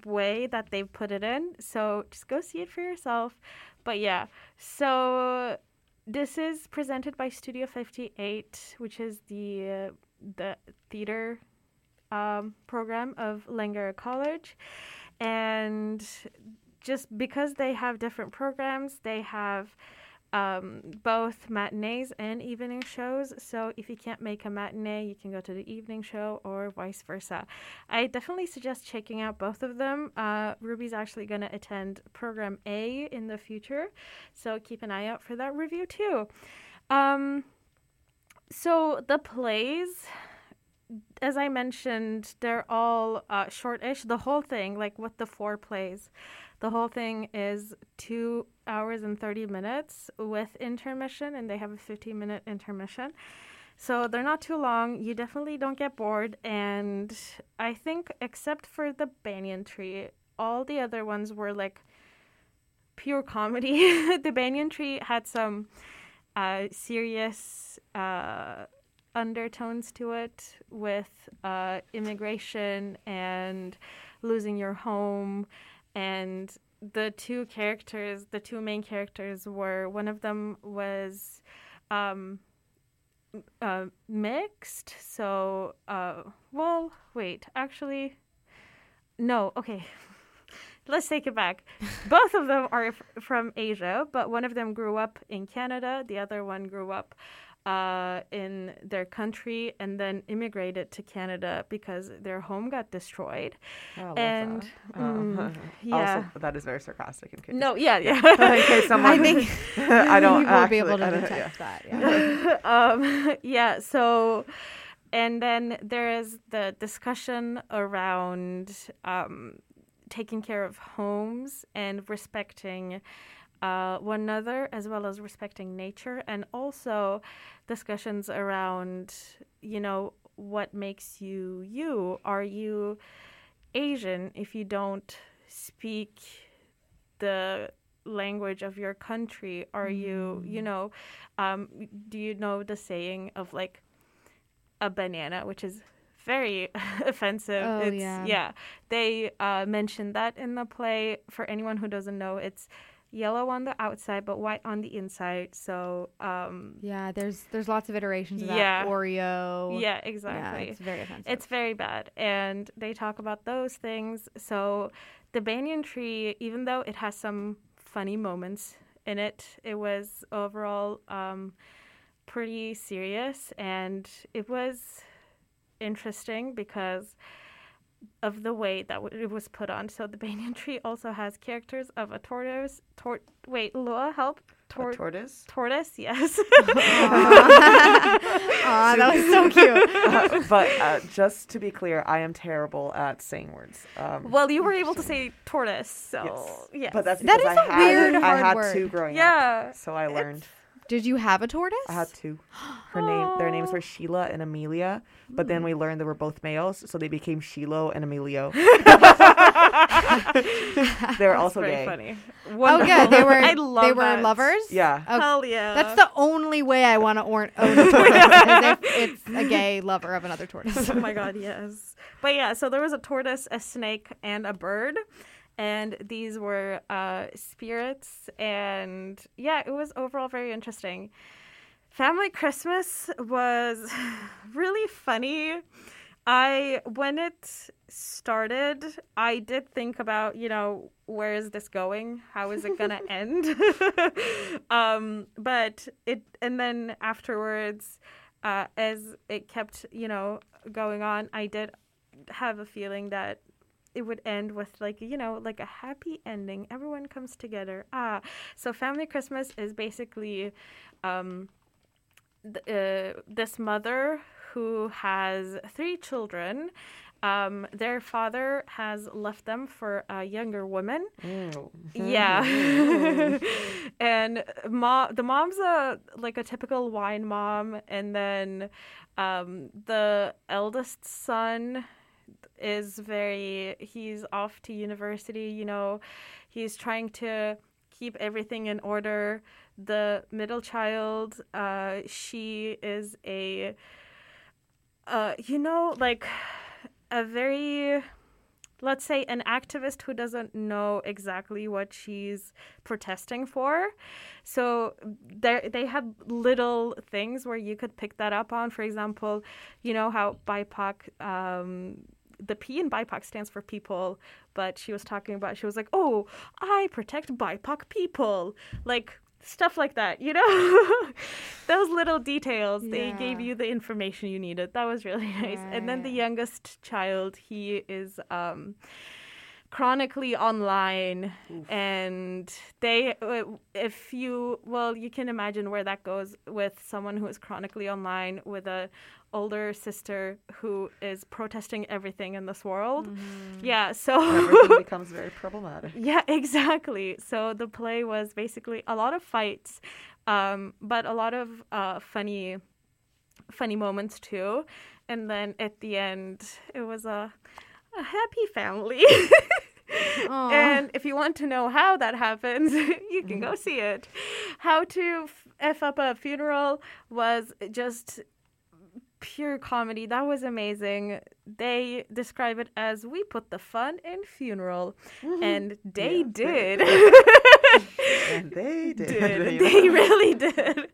way that they've put it in. So just go see it for yourself. But yeah, so this is presented by Studio 58, which is the uh, the theater um, program of Langara College. And just because they have different programs, they have um, both matinees and evening shows. So if you can't make a matinee, you can go to the evening show or vice versa. I definitely suggest checking out both of them. Uh, Ruby's actually going to attend program A in the future. So keep an eye out for that review too. Um, so the plays as I mentioned, they're all uh, shortish. The whole thing, like with the four plays, the whole thing is two hours and 30 minutes with intermission, and they have a 15 minute intermission. So they're not too long. You definitely don't get bored. And I think, except for the banyan tree, all the other ones were like pure comedy. the banyan tree had some uh, serious. Uh, undertones to it with uh, immigration and losing your home. And the two characters, the two main characters, were one of them was um, uh, mixed. So, uh, well, wait, actually, no, okay. Let's take it back. Both of them are f- from Asia, but one of them grew up in Canada, the other one grew up uh, in their country and then immigrated to Canada because their home got destroyed. Oh, and that. mm, Uh, yeah, Also, that is very sarcastic. In case. No, yeah, yeah. in case someone. I think I don't. you will actually, be able to detect yeah. that. Yeah. um, yeah. So, and then there is the discussion around um, taking care of homes and respecting uh, one another, as well as respecting nature, and also discussions around, you know, what makes you you. Are you Asian if you don't speak the language of your country? Are you, you know, um, do you know the saying of like a banana, which is very offensive? Oh, it's, yeah. They uh, mentioned that in the play. For anyone who doesn't know, it's yellow on the outside but white on the inside. So, um, Yeah, there's there's lots of iterations of that. Yeah. Oreo. yeah, exactly. it's very offensive. It's very bad. And they talk about those things. So the banyan tree, even though it has some funny moments in it, it was overall um, pretty serious. And it was interesting because of the way that w- it was put on. So the banyan tree also has characters of a tortoise. Tor- wait, Lua, help. A tortoise? Tortoise, yes. Aw, Aw, that was so cute. Uh, but uh, just to be clear, I am terrible at saying words. Um, Well, you were able to say tortoise, so yes. But that's That is I a had, weird I had word. two growing Yeah, up. So I learned. Did you have a tortoise? I had two. Her name, their names were Sheila and Amelia, but then we hmm. learned they were both males, so they became Shilo and Emilio. they were also very gay. funny. Oh, Wonderful. good. They were I love they were that. lovers. Yeah. Oh, Hell yeah. That's the only way I want to own own a tortoise. is if it's a gay lover of another tortoise. oh my god, yes. But yeah, so there was a tortoise, a snake, and a bird. And these were uh, spirits. And yeah, it was overall very interesting. Family Christmas was really funny. I when it started, I did think about, you know, where is this going? How is it gonna end? um, but it and then afterwards, uh, as it kept, you know, going on, I did have a feeling that it would end with like you know like a happy ending. Everyone comes together. Ah so family christmas is basically um th- uh, this mother who has three children. Um, their father has left them for a younger woman. Yeah. And mom the mom's a like a typical wine mom. And then um, the eldest son is very he's off to university you know. He's trying to keep everything in order. The middle child uh she is a uh you know like a very let's say an activist who doesn't know exactly what she's protesting for. So there they had little things where you could pick that up on. For example you know how bipoc um the P in BIPOC stands for people, but she was talking about, she was like, oh, I protect BIPOC people. Like, stuff like that, you know? Those little details, they gave you the information you needed. That was really nice. And then the youngest child, he is um, chronically online. And they, if you, well, you can imagine where that goes with someone who is chronically online with a older sister who is protesting everything in this world. Yeah, so Everything becomes very problematic. yeah, exactly. So the play was basically a lot of fights, um, but a lot of uh, funny, funny moments too. And then at the end, it was a, a happy family. And if you want to know how that happens, you can go mm-hmm. see it. How to f- up a funeral was just pure comedy. That was amazing. They describe it as we put the fun in funeral, mm-hmm. and they Yeah, they- did. and they did. did. They really did.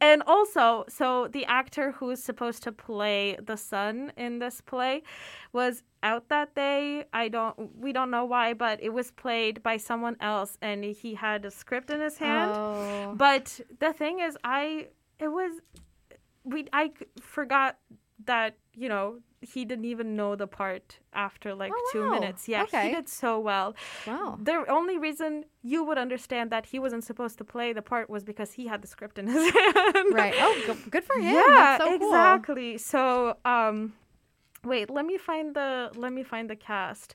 And also, so the actor who's supposed to play the son in this play was out that day. I don't we don't know why, but it was played by someone else and he had a script in his hand. Oh. But the thing is I it was we I forgot that, you know, he didn't even know the part after like Oh, 2 wow. minutes. Yeah, Okay. he did so well. Wow. The only reason you would understand that he wasn't supposed to play the part was because he had the script in his hand. Right. Oh, go- good for him. Yeah, That's so cool. exactly. So, um, wait, let me find the let me find the cast.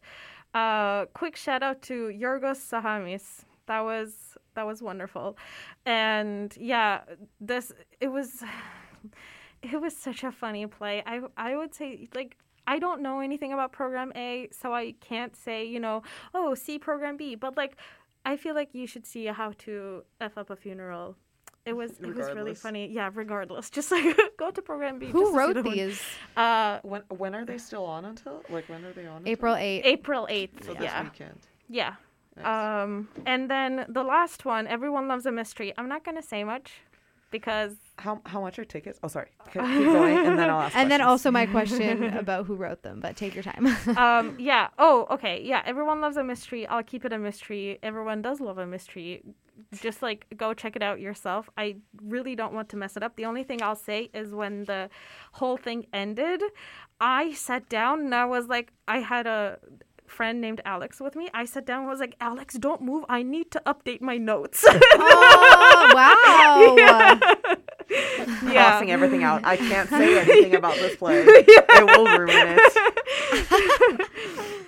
Uh, quick shout out to Yorgos Sahamis. That was that was wonderful, and yeah, this it was it was such a funny play. I I would say like. I don't know anything about program A, so I can't say, you know, oh, see program B. But like, I feel like you should see how to f up a funeral. It was it was really funny. Yeah, regardless, just like go to program B. Who just to see wrote the these? Uh, When when are they still on until? Like when are they on? April until? 8th. April eighth. So this yeah, weekend. yeah. Nice. Um, and then the last one, everyone loves a mystery. I'm not gonna say much because How how much are tickets? Oh, sorry. Keep keep going, and then I'll ask. And then also my question about who wrote them, but take your time. um, yeah. Oh, okay. Yeah. Everyone loves a mystery. I'll keep it a mystery. Everyone does love a mystery. Just like go check it out yourself. I really don't want to mess it up. The only thing I'll say is when the whole thing ended, I sat down and I was like, I had a friend named Alex with me. I sat down and was like, Alex, don't move. I need to update my notes. Oh, wow. yeah. Crossing everything out. I can't say anything about this play. It will ruin it.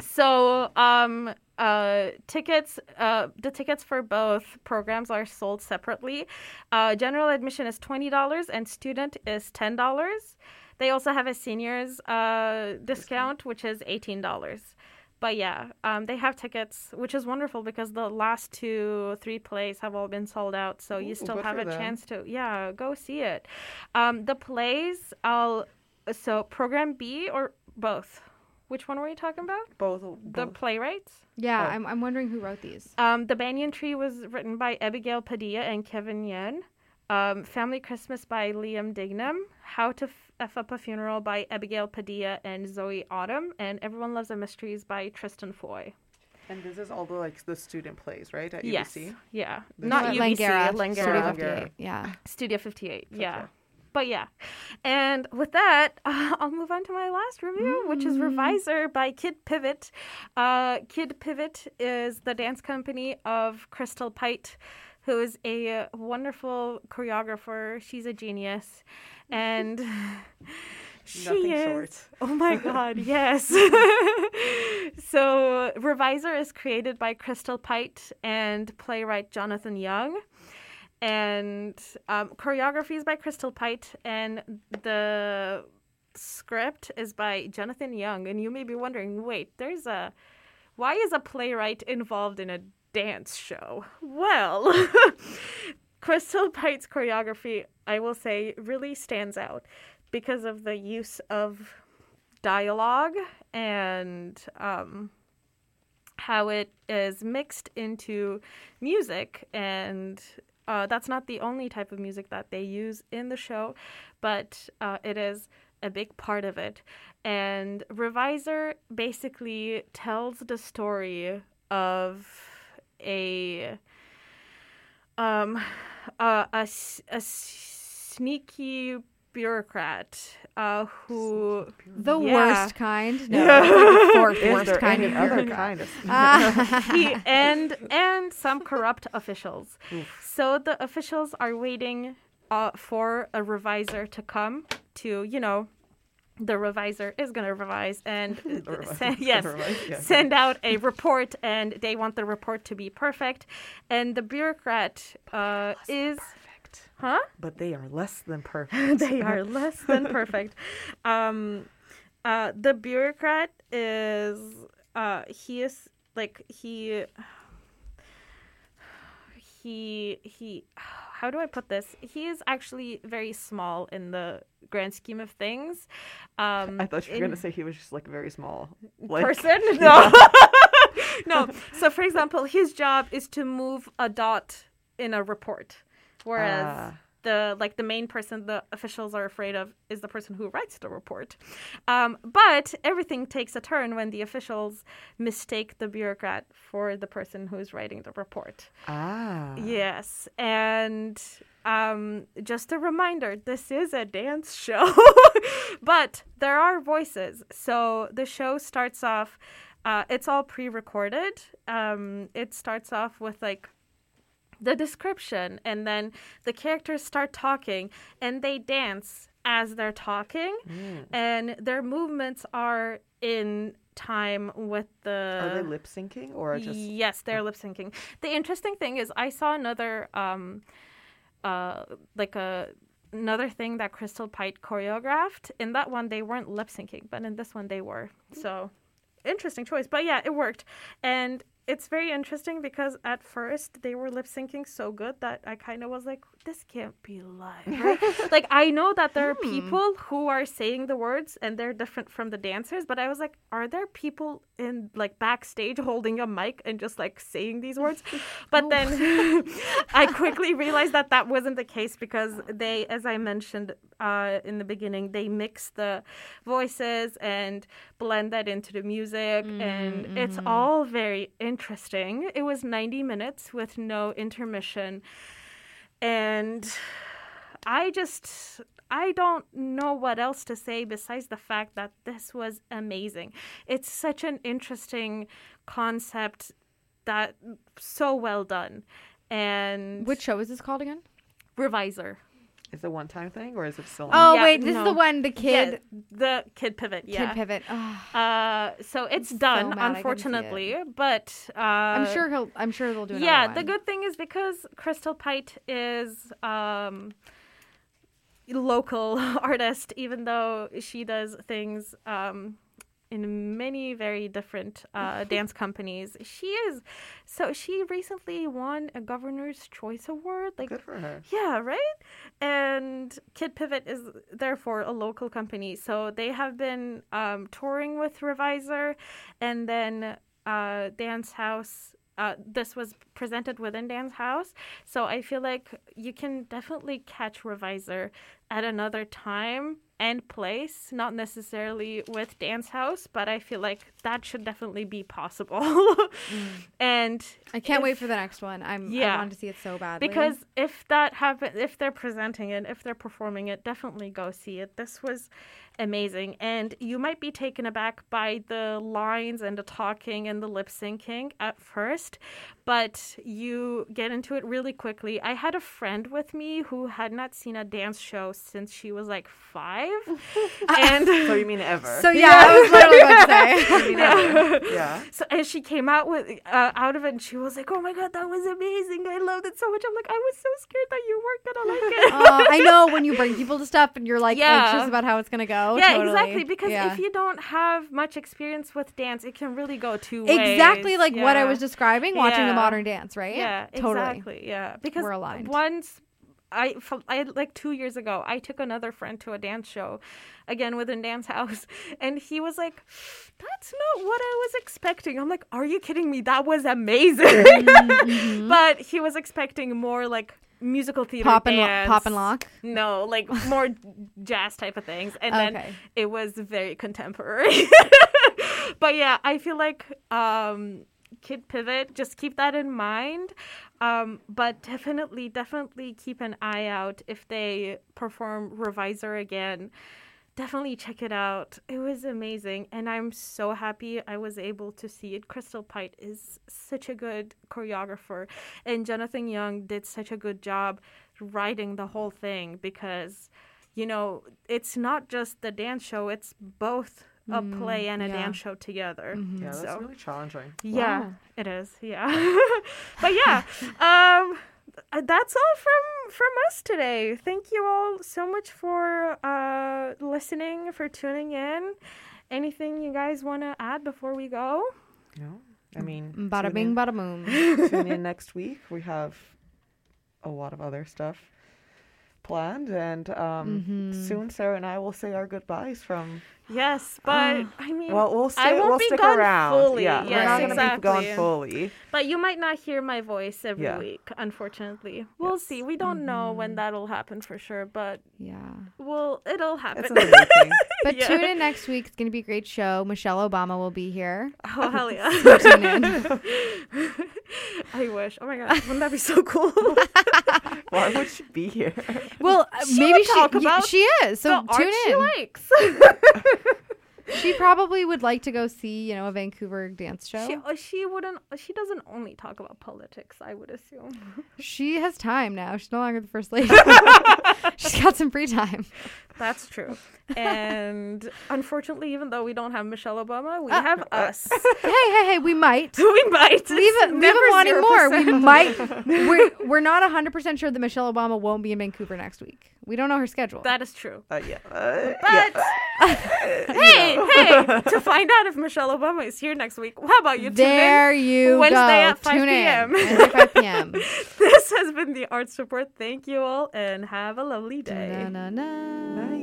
So, um, uh, tickets, uh, the tickets for both programs are sold separately. Uh, general admission is twenty dollars, and student is ten dollars. They also have a seniors uh, discount, which is eighteen dollars. But yeah, um, they have tickets, which is wonderful because the last two, three plays have all been sold out. So you Ooh, still have a them. chance to, yeah, go see it. Um, the plays, I'll so program B or both. Which one were you talking about? Both. The playwrights. Yeah, I'm, I'm wondering who wrote these. Um, the Banyan Tree was written by Abigail Padilla and Kevin Yen. Um, Family Christmas by Liam Dignam. How to F- F Up a Funeral by Abigail Padilla and Zoe Autumn. And Everyone Loves the Mysteries by Tristan Foy. And this is all the like the student plays, right? At Yes. UBC. Yeah. This Not is- UBC. Langara, Langara. Studio 58. Yeah. Studio 58. Yeah. But yeah. And with that, uh, I'll move on to my last review, which is Revisor by Kidd Pivot. Uh, Kidd Pivot is the dance company of Crystal Pite, who is a wonderful choreographer. She's a genius. And she Nothing is. short. Oh my God, yes. so, Revisor is created by Crystal Pite and playwright Jonathan Young and um, choreography is by Crystal Pite, and the script is by Jonathan Young. And you may be wondering, wait, there's a why is a playwright involved in a dance show? Well, Crystal Pite's choreography, I will say, really stands out because of the use of dialogue and um, how it is mixed into music and uh, that's not the only type of music that they use in the show, but uh, it is a big part of it. And Revisor basically tells the story of a um a, a, s- a sneaky bureaucrat uh, who The yeah. worst kind. No, like the fourth Is worst there kind any of other kind of? Ah. he and and some corrupt officials. So the officials are waiting uh, for a reviser to come to, you know, the reviser is going to revise and send, yes, revise, yeah. send out a report, and they want the report to be perfect. And the bureaucrat uh, is perfect. Huh? But they are less than perfect. they are less than perfect. Um, uh, the bureaucrat is uh, he is like he he he how do I put this? He is actually very small in the grand scheme of things. Um, I thought you were in- gonna say he was just like a very small. Like, person. No, no. So, for example, his job is to move a dot in a report, whereas Ah. The like the main person the officials are afraid of is the person who writes the report. Um, but everything takes a turn when the officials mistake the bureaucrat for the person who is writing the report. Ah. Yes, and um, just a reminder: this is a dance show, but there are voices. So the show starts off. Uh, it's all pre-recorded. Um, it starts off with like the description, and then the characters start talking, and they dance as they're talking, Mm. and their movements are in time with the. Are they lip syncing or just? Yes, they're lip syncing. The interesting thing is, I saw another, um, uh, like a another thing that Crystal Pite choreographed. In that one, they weren't lip syncing, but in this one, they were. So, interesting choice. But yeah, it worked, and it's very interesting because at first they were lip syncing so good that I kind of was like, this can't be live. Right? like I know that there are people who are saying the words and they're different from the dancers, but I was like, are there people in like backstage holding a mic and just like saying these words? But then I quickly realized that that wasn't the case because they, as I mentioned uh, in the beginning, they mix the voices and blend that into the music, and it's all very interesting. It was 90 minutes with no intermission. And I just I don't know what else to say besides the fact that this was amazing. It's such an interesting concept that so well done. And Which show is this called again? Revisor. Is it a one time thing or is it still? Oh Yeah, wait, this is the one the kid Yeah, the Kidd Pivot. Yeah. Kidd Pivot. Oh, Uh, so it's so done, mad I couldn't see it. unfortunately. But uh, I'm sure he'll. I'm sure they'll do another yeah, one. the good thing is because Crystal Pite is um local artist, even though she does things um in many very different uh, dance companies. She is so she recently won a Governor's Choice Award. Like Good for her. yeah, right? And Kidd Pivot is therefore a local company. So they have been um, touring with Revisor and then uh, DanceHouse. Uh, this was presented within DanceHouse. So I feel like you can definitely catch Revisor at another time and place, not necessarily with DanceHouse, but I feel like that should definitely be possible. And I can't if- wait for the next one. I'm. Yeah. I want to see it so badly. because if that happen, if they're presenting it, if they're performing it, definitely go see it. This was amazing, and you might be taken aback by the lines and the talking and the lip syncing at first, but you get into it really quickly. I had a friend with me who had not seen a dance show since she was like five, and So you mean ever? So yeah, I was literally about to say. yeah. yeah. So and she came out with uh, out of it, and she was like, "Oh my god, that was amazing! I loved it so much." I'm like, I was so scared that you weren't gonna like it. Uh, I know when you bring people to stuff and you're like Yeah. anxious about how it's gonna go. Yeah, totally. exactly. Because Yeah. if you don't have much experience with dance, it can really go two ways. exactly like what I was describing, watching Yeah. a modern dance, right? Yeah, totally. exactly. Yeah, because We're aligned. once I, I like two years ago, I took another friend to a dance show, again within Dance House, and he was like, "That's not what I was expecting." I'm like, "Are you kidding me? That was amazing!" Mm-hmm. but he was expecting more like musical theater Pop and lo- pop and lock? No, like more jazz type of things, and then it was very contemporary. but yeah, I feel like um, Kidd Pivot, just keep that in mind. Um, but definitely, definitely keep an eye out if they perform Revisor again. Definitely check it out. It was amazing, and I'm so happy I was able to see it. Crystal Pite is such a good choreographer, and Jonathan Young did such a good job writing the whole thing because, you know, it's not just the dance show; it's both a Mm, play and a yeah. dance show together. Yeah, that's So- really challenging. yeah, Wow. it is. Yeah, but yeah, um, that's all from from us today. Thank you all so much for uh listening, for tuning in. Anything you guys want to add before we go? No, I mean, Bada bing, bada boom. tune in next week. We have a lot of other stuff planned, and um, Mhm. soon Sarah and I will say our goodbyes from. Yes, but I mean, Well, we'll I won't we'll be stick gone around. fully. Yeah, yes, we're not gonna be gone fully. But you might not hear my voice every Yeah. week, unfortunately. We'll see. We don't know when that'll happen for sure, but Yeah. well, it'll happen. It's in the making. But Yeah. tune in next week. It's gonna be a great show. Michelle Obama will be here. Oh hell yeah! Tune in. I wish. Oh my god, wouldn't that be so cool? Why would she be here? Well, uh, She maybe would she talk y- about she is. So the art tune she in. likes. She probably would like to go see, you know, a Vancouver dance show. She, uh, she wouldn't. She doesn't only talk about politics. I would assume. She has time now. She's no longer the first lady. She's got some free time. That's true. And unfortunately, even though we don't have Michelle Obama, we Uh, have us. hey, hey, hey, we might. we might. Leave It's it, leave never it wanting more. We might. We're, we're not 100% sure that Michelle Obama won't be in Vancouver next week. We don't know her schedule. That is true. Uh, yeah. Uh, But yeah. hey, hey, to find out if Michelle Obama is here next week, how about you tune there in you Wednesday go. at 5 Tune p.m. in. 5 p.m. this has been the Arts Report. Thank you all and have a lovely day. Na, na, na.